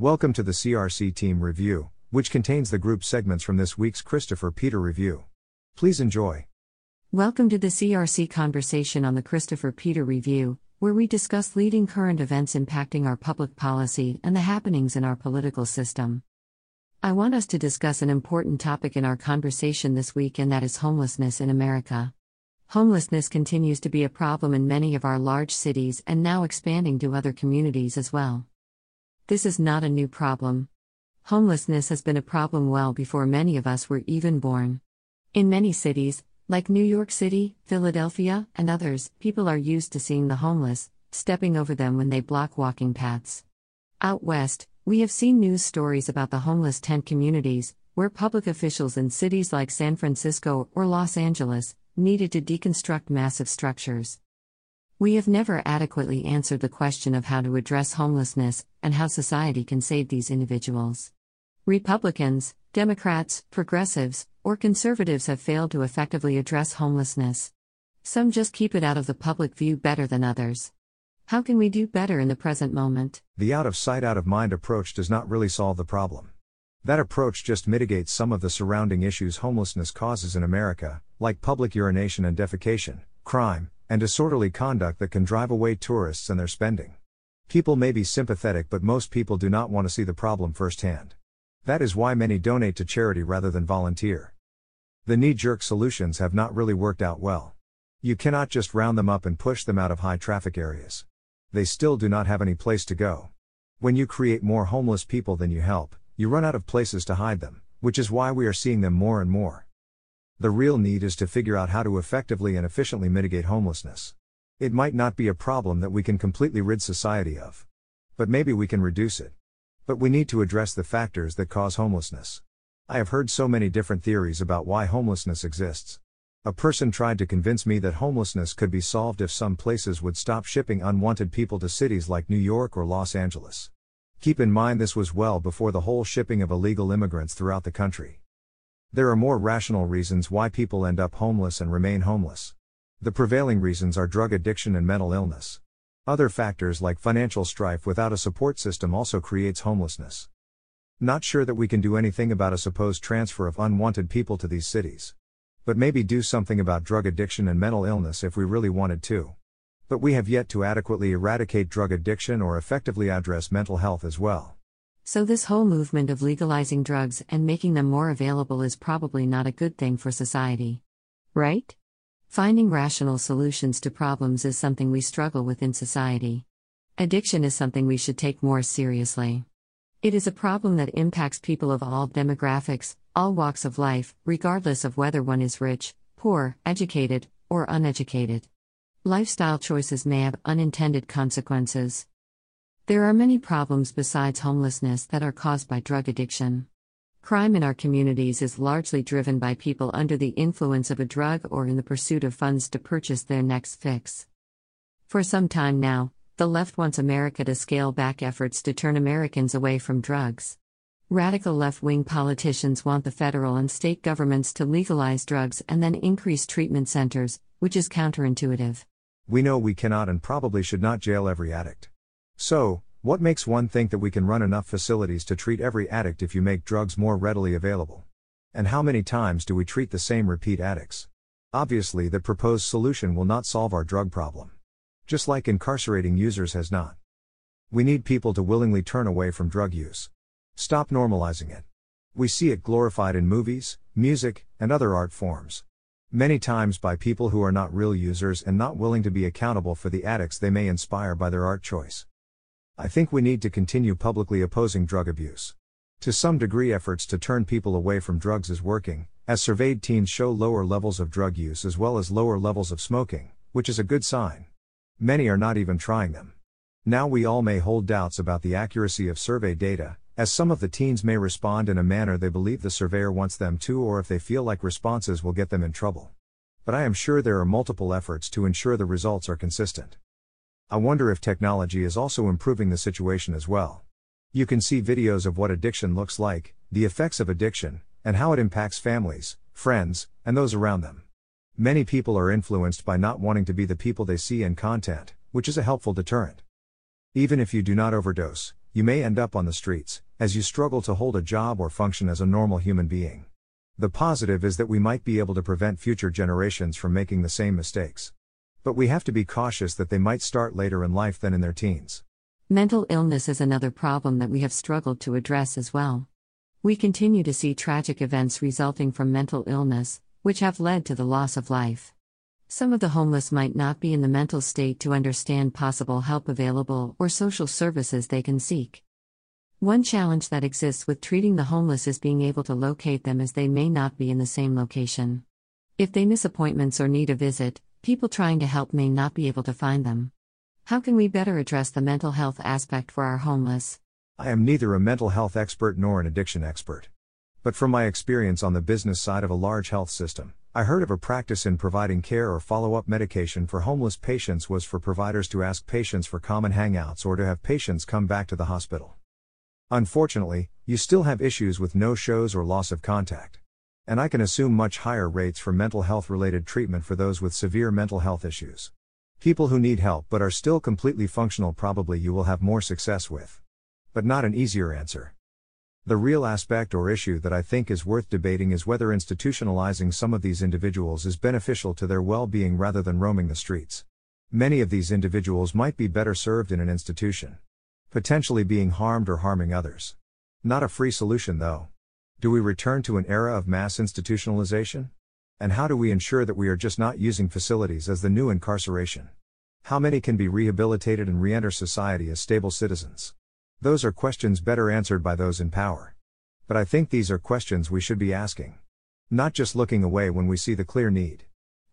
Welcome to the CRC Team Review, which contains the group segments from this week's Christopher Peter Review. Please enjoy. Welcome to the CRC conversation on the Christopher Peter Review, where we discuss leading current events impacting our public policy and the happenings in our political system. I want us to discuss an important topic in our conversation this week, and that is homelessness in America. Homelessness continues to be a problem in many of our large cities and now expanding to other communities as well. This is not a new problem. Homelessness has been a problem well before many of us were even born. In many cities, like New York City, Philadelphia, and others, people are used to seeing the homeless, stepping over them when they block walking paths. Out west, we have seen news stories about the homeless tent communities, where public officials in cities like San Francisco or Los Angeles needed to deconstruct massive structures. We have never adequately answered the question of how to address homelessness and how society can save these individuals. Republicans, Democrats, progressives, or conservatives have failed to effectively address homelessness. Some just keep it out of the public view better than others. How can we do better in the present moment? The out of sight, out of mind approach does not really solve the problem. That approach just mitigates some of the surrounding issues homelessness causes in America, like public urination and defecation, crime, and disorderly conduct that can drive away tourists and their spending. People may be sympathetic, but most people do not want to see the problem firsthand. That is why many donate to charity rather than volunteer. The knee jerk solutions have not really worked out well. You cannot just round them up and push them out of high traffic areas. They still do not have any place to go. When you create more homeless people than you help, you run out of places to hide them, which is why we are seeing them more and more. The real need is to figure out how to effectively and efficiently mitigate homelessness. It might not be a problem that we can completely rid society of. But maybe we can reduce it. But we need to address the factors that cause homelessness. I have heard so many different theories about why homelessness exists. A person tried to convince me that homelessness could be solved if some places would stop shipping unwanted people to cities like New York or Los Angeles. Keep in mind this was well before the whole shipping of illegal immigrants throughout the country. There are more rational reasons why people end up homeless and remain homeless. The prevailing reasons are drug addiction and mental illness. Other factors like financial strife without a support system also creates homelessness. Not sure that we can do anything about a supposed transfer of unwanted people to these cities. But maybe do something about drug addiction and mental illness if we really wanted to. But we have yet to adequately eradicate drug addiction or effectively address mental health as well. So, this whole movement of legalizing drugs and making them more available is probably not a good thing for society. Right? Finding rational solutions to problems is something we struggle with in society. Addiction is something we should take more seriously. It is a problem that impacts people of all demographics, all walks of life, regardless of whether one is rich, poor, educated, or uneducated. Lifestyle choices may have unintended consequences. There are many problems besides homelessness that are caused by drug addiction. Crime in our communities is largely driven by people under the influence of a drug or in the pursuit of funds to purchase their next fix. For some time now, the left wants America to scale back efforts to turn Americans away from drugs. Radical left wing politicians want the federal and state governments to legalize drugs and then increase treatment centers, which is counterintuitive we know we cannot and probably should not jail every addict. So, what makes one think that we can run enough facilities to treat every addict if you make drugs more readily available? And how many times do we treat the same repeat addicts? Obviously, the proposed solution will not solve our drug problem. Just like incarcerating users has not. We need people to willingly turn away from drug use. Stop normalizing it. We see it glorified in movies, music, and other art forms. Many times by people who are not real users and not willing to be accountable for the addicts they may inspire by their art choice. I think we need to continue publicly opposing drug abuse. To some degree, efforts to turn people away from drugs is working, as surveyed teens show lower levels of drug use as well as lower levels of smoking, which is a good sign. Many are not even trying them. Now we all may hold doubts about the accuracy of survey data, as some of the teens may respond in a manner they believe the surveyor wants them to, or if they feel like responses will get them in trouble. But I am sure there are multiple efforts to ensure the results are consistent. I wonder if technology is also improving the situation as well. You can see videos of what addiction looks like, the effects of addiction, and how it impacts families, friends, and those around them. Many people are influenced by not wanting to be the people they see in content, which is a helpful deterrent. Even if you do not overdose, you may end up on the streets, as you struggle to hold a job or function as a normal human being. The positive is that we might be able to prevent future generations from making the same mistakes. But we have to be cautious that they might start later in life than in their teens. Mental illness is another problem that we have struggled to address as well. We continue to see tragic events resulting from mental illness, which have led to the loss of life. Some of the homeless might not be in the mental state to understand possible help available or social services they can seek. One challenge that exists with treating the homeless is being able to locate them as they may not be in the same location. If they miss appointments or need a visit, people trying to help may not be able to find them. How can we better address the mental health aspect for our homeless? I am neither a mental health expert nor an addiction expert. But from my experience on the business side of a large health system, I heard of a practice in providing care or follow up medication for homeless patients was for providers to ask patients for common hangouts or to have patients come back to the hospital. Unfortunately, you still have issues with no shows or loss of contact. And I can assume much higher rates for mental health related treatment for those with severe mental health issues. People who need help but are still completely functional probably you will have more success with. But not an easier answer. The real aspect or issue that I think is worth debating is whether institutionalizing some of these individuals is beneficial to their well being rather than roaming the streets. Many of these individuals might be better served in an institution potentially being harmed or harming others. Not a free solution, though. Do we return to an era of mass institutionalization? And how do we ensure that we are just not using facilities as the new incarceration? How many can be rehabilitated and re enter society as stable citizens? Those are questions better answered by those in power. But I think these are questions we should be asking. Not just looking away when we see the clear need.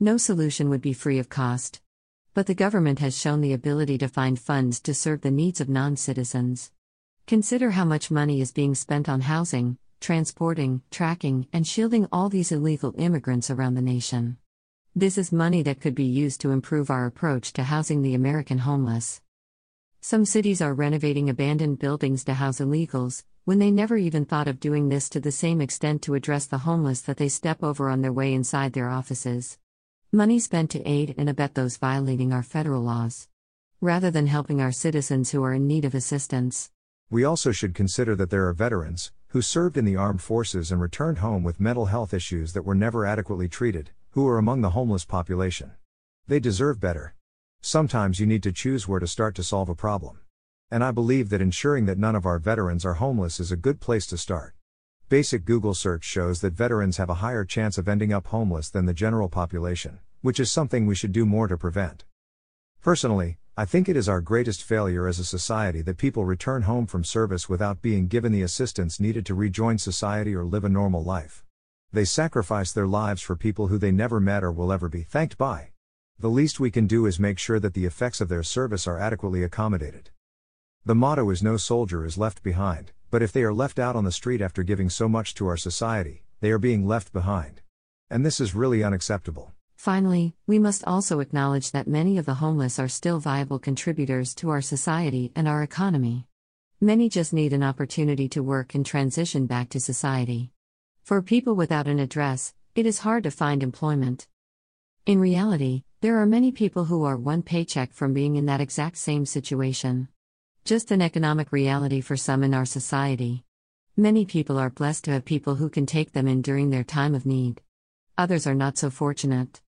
No solution would be free of cost. But the government has shown the ability to find funds to serve the needs of non citizens. Consider how much money is being spent on housing, transporting, tracking, and shielding all these illegal immigrants around the nation. This is money that could be used to improve our approach to housing the American homeless. Some cities are renovating abandoned buildings to house illegals, when they never even thought of doing this to the same extent to address the homeless that they step over on their way inside their offices. Money spent to aid and abet those violating our federal laws. Rather than helping our citizens who are in need of assistance. We also should consider that there are veterans, who served in the armed forces and returned home with mental health issues that were never adequately treated, who are among the homeless population. They deserve better. Sometimes you need to choose where to start to solve a problem. And I believe that ensuring that none of our veterans are homeless is a good place to start. Basic Google search shows that veterans have a higher chance of ending up homeless than the general population, which is something we should do more to prevent. Personally, I think it is our greatest failure as a society that people return home from service without being given the assistance needed to rejoin society or live a normal life. They sacrifice their lives for people who they never met or will ever be thanked by. The least we can do is make sure that the effects of their service are adequately accommodated. The motto is No soldier is left behind, but if they are left out on the street after giving so much to our society, they are being left behind. And this is really unacceptable. Finally, we must also acknowledge that many of the homeless are still viable contributors to our society and our economy. Many just need an opportunity to work and transition back to society. For people without an address, it is hard to find employment. In reality, there are many people who are one paycheck from being in that exact same situation. Just an economic reality for some in our society. Many people are blessed to have people who can take them in during their time of need. Others are not so fortunate.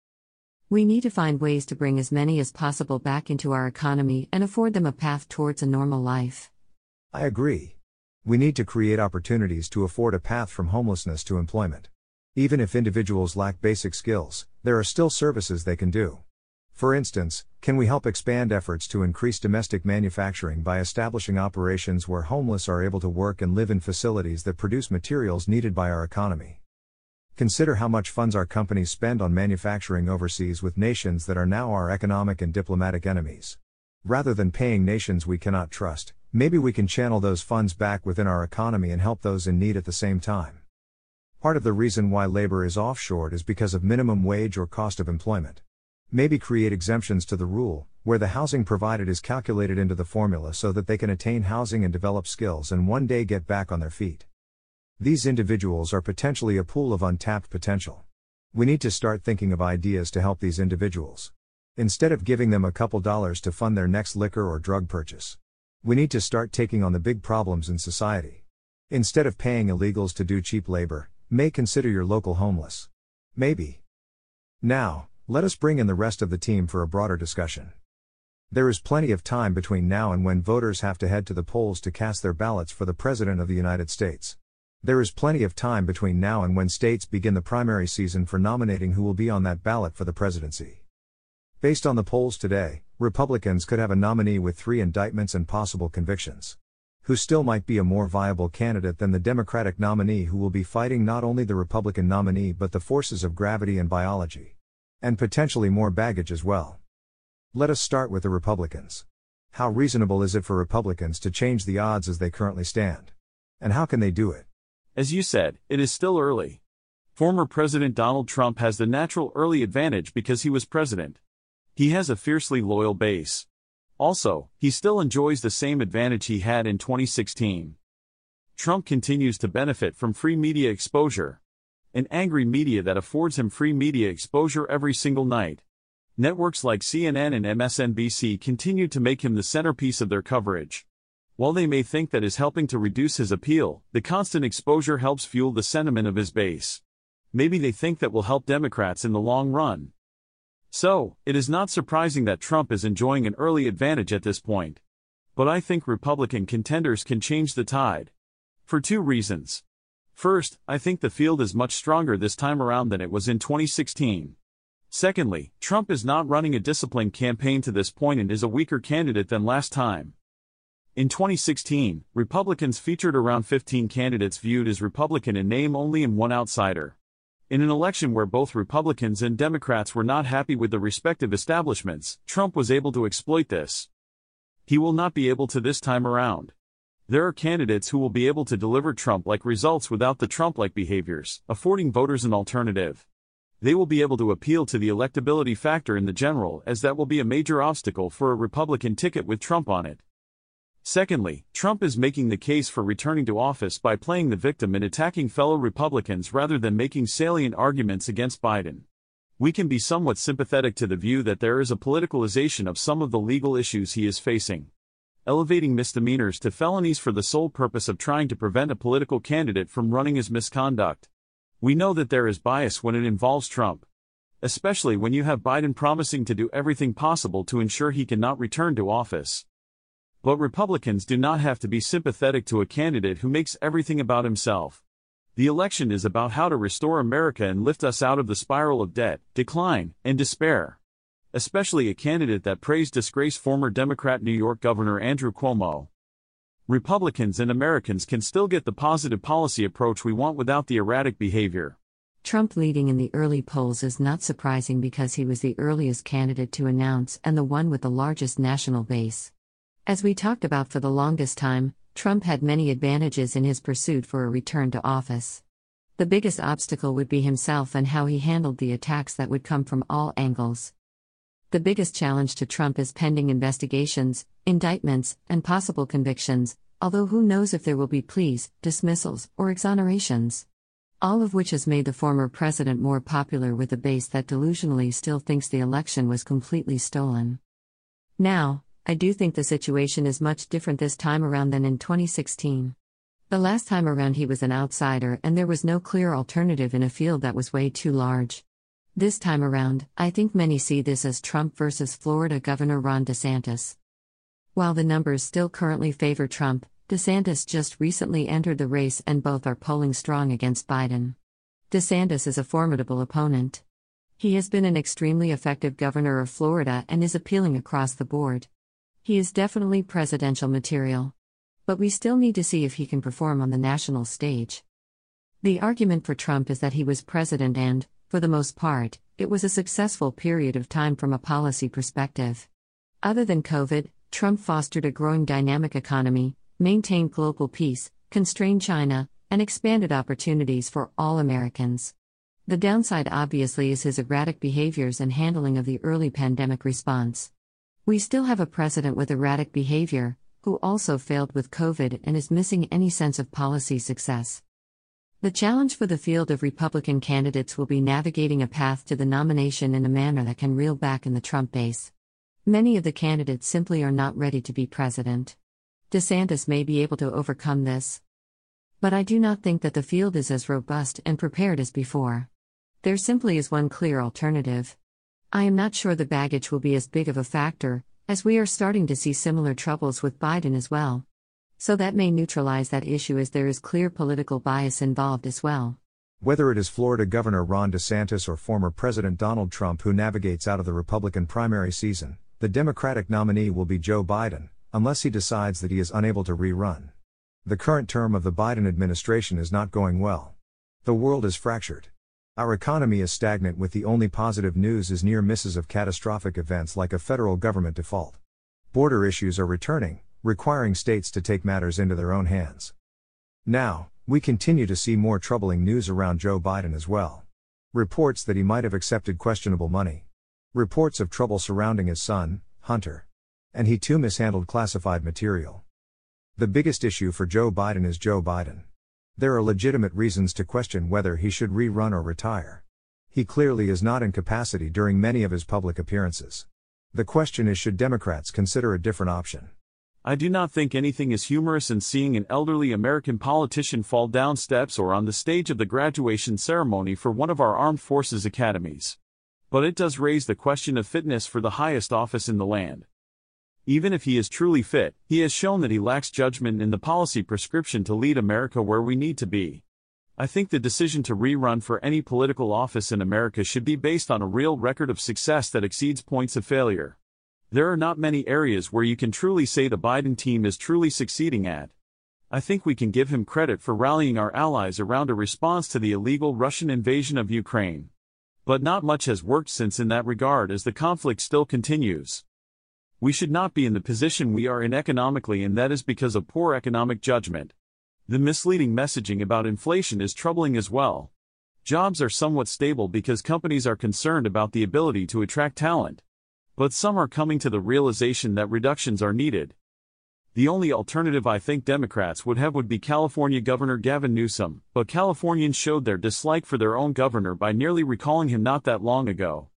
We need to find ways to bring as many as possible back into our economy and afford them a path towards a normal life. I agree. We need to create opportunities to afford a path from homelessness to employment. Even if individuals lack basic skills, there are still services they can do. For instance, can we help expand efforts to increase domestic manufacturing by establishing operations where homeless are able to work and live in facilities that produce materials needed by our economy? Consider how much funds our companies spend on manufacturing overseas with nations that are now our economic and diplomatic enemies. Rather than paying nations we cannot trust, maybe we can channel those funds back within our economy and help those in need at the same time. Part of the reason why labor is offshored is because of minimum wage or cost of employment. Maybe create exemptions to the rule, where the housing provided is calculated into the formula so that they can attain housing and develop skills and one day get back on their feet. These individuals are potentially a pool of untapped potential. We need to start thinking of ideas to help these individuals. Instead of giving them a couple dollars to fund their next liquor or drug purchase. We need to start taking on the big problems in society. Instead of paying illegals to do cheap labor, may consider your local homeless. Maybe. Now, let us bring in the rest of the team for a broader discussion. There is plenty of time between now and when voters have to head to the polls to cast their ballots for the President of the United States. There is plenty of time between now and when states begin the primary season for nominating who will be on that ballot for the presidency. Based on the polls today, Republicans could have a nominee with three indictments and possible convictions. Who still might be a more viable candidate than the Democratic nominee who will be fighting not only the Republican nominee but the forces of gravity and biology. And potentially more baggage as well. Let us start with the Republicans. How reasonable is it for Republicans to change the odds as they currently stand? And how can they do it? As you said, it is still early. Former President Donald Trump has the natural early advantage because he was president. He has a fiercely loyal base. Also, he still enjoys the same advantage he had in 2016. Trump continues to benefit from free media exposure. An angry media that affords him free media exposure every single night. Networks like CNN and MSNBC continue to make him the centerpiece of their coverage. While they may think that is helping to reduce his appeal, the constant exposure helps fuel the sentiment of his base. Maybe they think that will help Democrats in the long run. So, it is not surprising that Trump is enjoying an early advantage at this point. But I think Republican contenders can change the tide. For two reasons. First, I think the field is much stronger this time around than it was in 2016. Secondly, Trump is not running a disciplined campaign to this point and is a weaker candidate than last time. In 2016, Republicans featured around 15 candidates viewed as Republican in name only and one outsider. In an election where both Republicans and Democrats were not happy with the respective establishments, Trump was able to exploit this. He will not be able to this time around. There are candidates who will be able to deliver Trump like results without the Trump like behaviors, affording voters an alternative. They will be able to appeal to the electability factor in the general, as that will be a major obstacle for a Republican ticket with Trump on it. Secondly, Trump is making the case for returning to office by playing the victim and attacking fellow Republicans rather than making salient arguments against Biden. We can be somewhat sympathetic to the view that there is a politicalization of some of the legal issues he is facing. Elevating misdemeanors to felonies for the sole purpose of trying to prevent a political candidate from running is misconduct. We know that there is bias when it involves Trump. Especially when you have Biden promising to do everything possible to ensure he cannot return to office. But Republicans do not have to be sympathetic to a candidate who makes everything about himself. The election is about how to restore America and lift us out of the spiral of debt, decline, and despair. Especially a candidate that praised disgraced former Democrat New York Governor Andrew Cuomo. Republicans and Americans can still get the positive policy approach we want without the erratic behavior. Trump leading in the early polls is not surprising because he was the earliest candidate to announce and the one with the largest national base. As we talked about for the longest time, Trump had many advantages in his pursuit for a return to office. The biggest obstacle would be himself and how he handled the attacks that would come from all angles. The biggest challenge to Trump is pending investigations, indictments, and possible convictions, although who knows if there will be pleas, dismissals, or exonerations. All of which has made the former president more popular with a base that delusionally still thinks the election was completely stolen. Now, I do think the situation is much different this time around than in 2016. The last time around, he was an outsider and there was no clear alternative in a field that was way too large. This time around, I think many see this as Trump versus Florida Governor Ron DeSantis. While the numbers still currently favor Trump, DeSantis just recently entered the race and both are polling strong against Biden. DeSantis is a formidable opponent. He has been an extremely effective governor of Florida and is appealing across the board. He is definitely presidential material. But we still need to see if he can perform on the national stage. The argument for Trump is that he was president and, for the most part, it was a successful period of time from a policy perspective. Other than COVID, Trump fostered a growing dynamic economy, maintained global peace, constrained China, and expanded opportunities for all Americans. The downside obviously is his erratic behaviors and handling of the early pandemic response. We still have a president with erratic behavior, who also failed with COVID and is missing any sense of policy success. The challenge for the field of Republican candidates will be navigating a path to the nomination in a manner that can reel back in the Trump base. Many of the candidates simply are not ready to be president. DeSantis may be able to overcome this. But I do not think that the field is as robust and prepared as before. There simply is one clear alternative. I am not sure the baggage will be as big of a factor, as we are starting to see similar troubles with Biden as well. So that may neutralize that issue as there is clear political bias involved as well. Whether it is Florida Governor Ron DeSantis or former President Donald Trump who navigates out of the Republican primary season, the Democratic nominee will be Joe Biden, unless he decides that he is unable to rerun. The current term of the Biden administration is not going well. The world is fractured. Our economy is stagnant, with the only positive news is near misses of catastrophic events like a federal government default. Border issues are returning, requiring states to take matters into their own hands. Now, we continue to see more troubling news around Joe Biden as well. Reports that he might have accepted questionable money. Reports of trouble surrounding his son, Hunter. And he too mishandled classified material. The biggest issue for Joe Biden is Joe Biden. There are legitimate reasons to question whether he should rerun or retire. He clearly is not in capacity during many of his public appearances. The question is should Democrats consider a different option? I do not think anything is humorous in seeing an elderly American politician fall down steps or on the stage of the graduation ceremony for one of our armed forces academies. But it does raise the question of fitness for the highest office in the land. Even if he is truly fit, he has shown that he lacks judgment in the policy prescription to lead America where we need to be. I think the decision to rerun for any political office in America should be based on a real record of success that exceeds points of failure. There are not many areas where you can truly say the Biden team is truly succeeding at. I think we can give him credit for rallying our allies around a response to the illegal Russian invasion of Ukraine. But not much has worked since in that regard as the conflict still continues. We should not be in the position we are in economically, and that is because of poor economic judgment. The misleading messaging about inflation is troubling as well. Jobs are somewhat stable because companies are concerned about the ability to attract talent. But some are coming to the realization that reductions are needed. The only alternative I think Democrats would have would be California Governor Gavin Newsom, but Californians showed their dislike for their own governor by nearly recalling him not that long ago.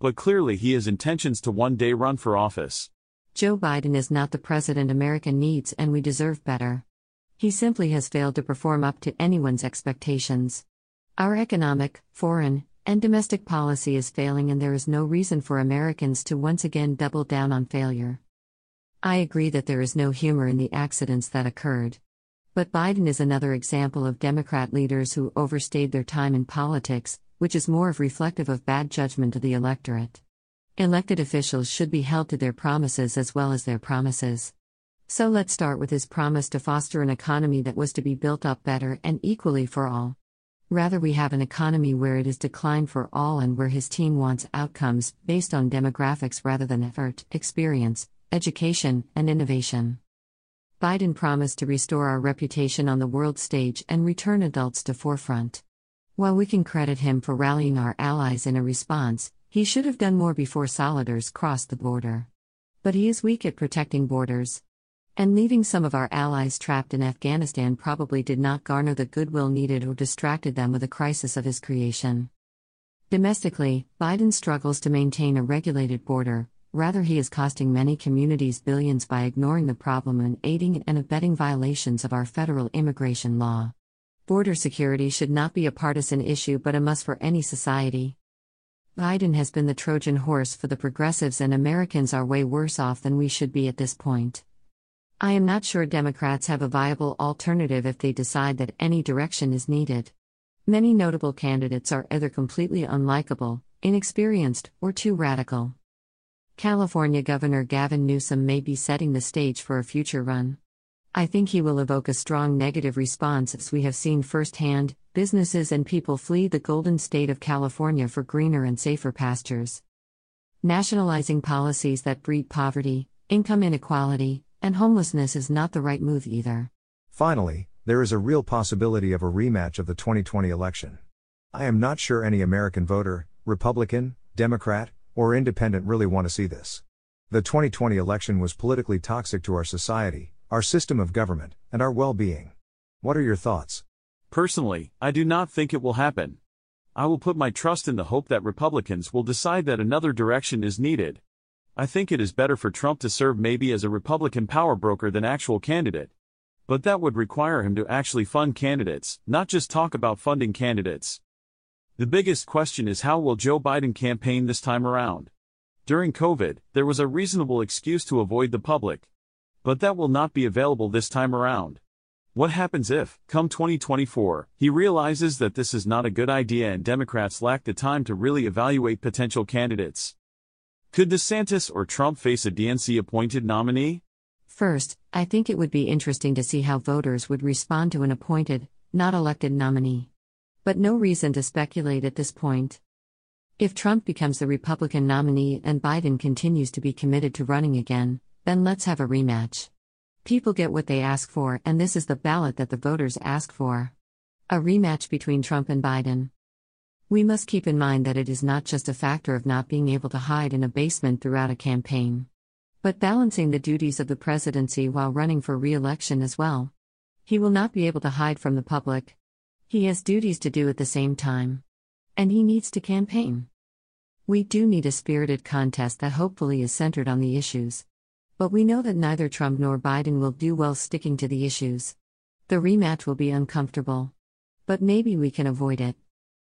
But clearly he has intentions to one day run for office. Joe Biden is not the president America needs and we deserve better. He simply has failed to perform up to anyone's expectations. Our economic, foreign, and domestic policy is failing, and there is no reason for Americans to once again double down on failure. I agree that there is no humor in the accidents that occurred. But Biden is another example of Democrat leaders who overstayed their time in politics, which is more of reflective of bad judgment of the electorate. Elected officials should be held to their promises as well as their promises. So let's start with his promise to foster an economy that was to be built up better and equally for all. Rather, we have an economy where it is declined for all and where his team wants outcomes based on demographics rather than effort, experience, education, and innovation. Biden promised to restore our reputation on the world stage and return adults to forefront. While we can credit him for rallying our allies in a response, he should have done more before solidars crossed the border. But he is weak at protecting borders. And leaving some of our allies trapped in Afghanistan probably did not garner the goodwill needed or distracted them with the crisis of his creation. Domestically, Biden struggles to maintain a regulated border, rather, he is costing many communities billions by ignoring the problem and aiding and abetting violations of our federal immigration law. Border security should not be a partisan issue but a must for any society. Biden has been the Trojan horse for the progressives, and Americans are way worse off than we should be at this point. I am not sure Democrats have a viable alternative if they decide that any direction is needed. Many notable candidates are either completely unlikable, inexperienced, or too radical. California Governor Gavin Newsom may be setting the stage for a future run. I think he will evoke a strong negative response as we have seen firsthand businesses and people flee the golden state of California for greener and safer pastures. Nationalizing policies that breed poverty, income inequality, and homelessness is not the right move either. Finally, there is a real possibility of a rematch of the 2020 election. I am not sure any American voter, Republican, Democrat, or Independent really want to see this. The 2020 election was politically toxic to our society, our system of government, and our well being. What are your thoughts? Personally, I do not think it will happen. I will put my trust in the hope that Republicans will decide that another direction is needed. I think it is better for Trump to serve maybe as a Republican power broker than actual candidate. But that would require him to actually fund candidates, not just talk about funding candidates. The biggest question is how will Joe Biden campaign this time around? During COVID, there was a reasonable excuse to avoid the public. But that will not be available this time around. What happens if, come 2024, he realizes that this is not a good idea and Democrats lack the time to really evaluate potential candidates? Could DeSantis or Trump face a DNC appointed nominee? First, I think it would be interesting to see how voters would respond to an appointed, not elected nominee. But no reason to speculate at this point. If Trump becomes the Republican nominee and Biden continues to be committed to running again, then let's have a rematch. People get what they ask for, and this is the ballot that the voters ask for. A rematch between Trump and Biden. We must keep in mind that it is not just a factor of not being able to hide in a basement throughout a campaign but balancing the duties of the presidency while running for re election as well. He will not be able to hide from the public. He has duties to do at the same time. And he needs to campaign. We do need a spirited contest that hopefully is centered on the issues. But we know that neither Trump nor Biden will do well sticking to the issues. The rematch will be uncomfortable. But maybe we can avoid it.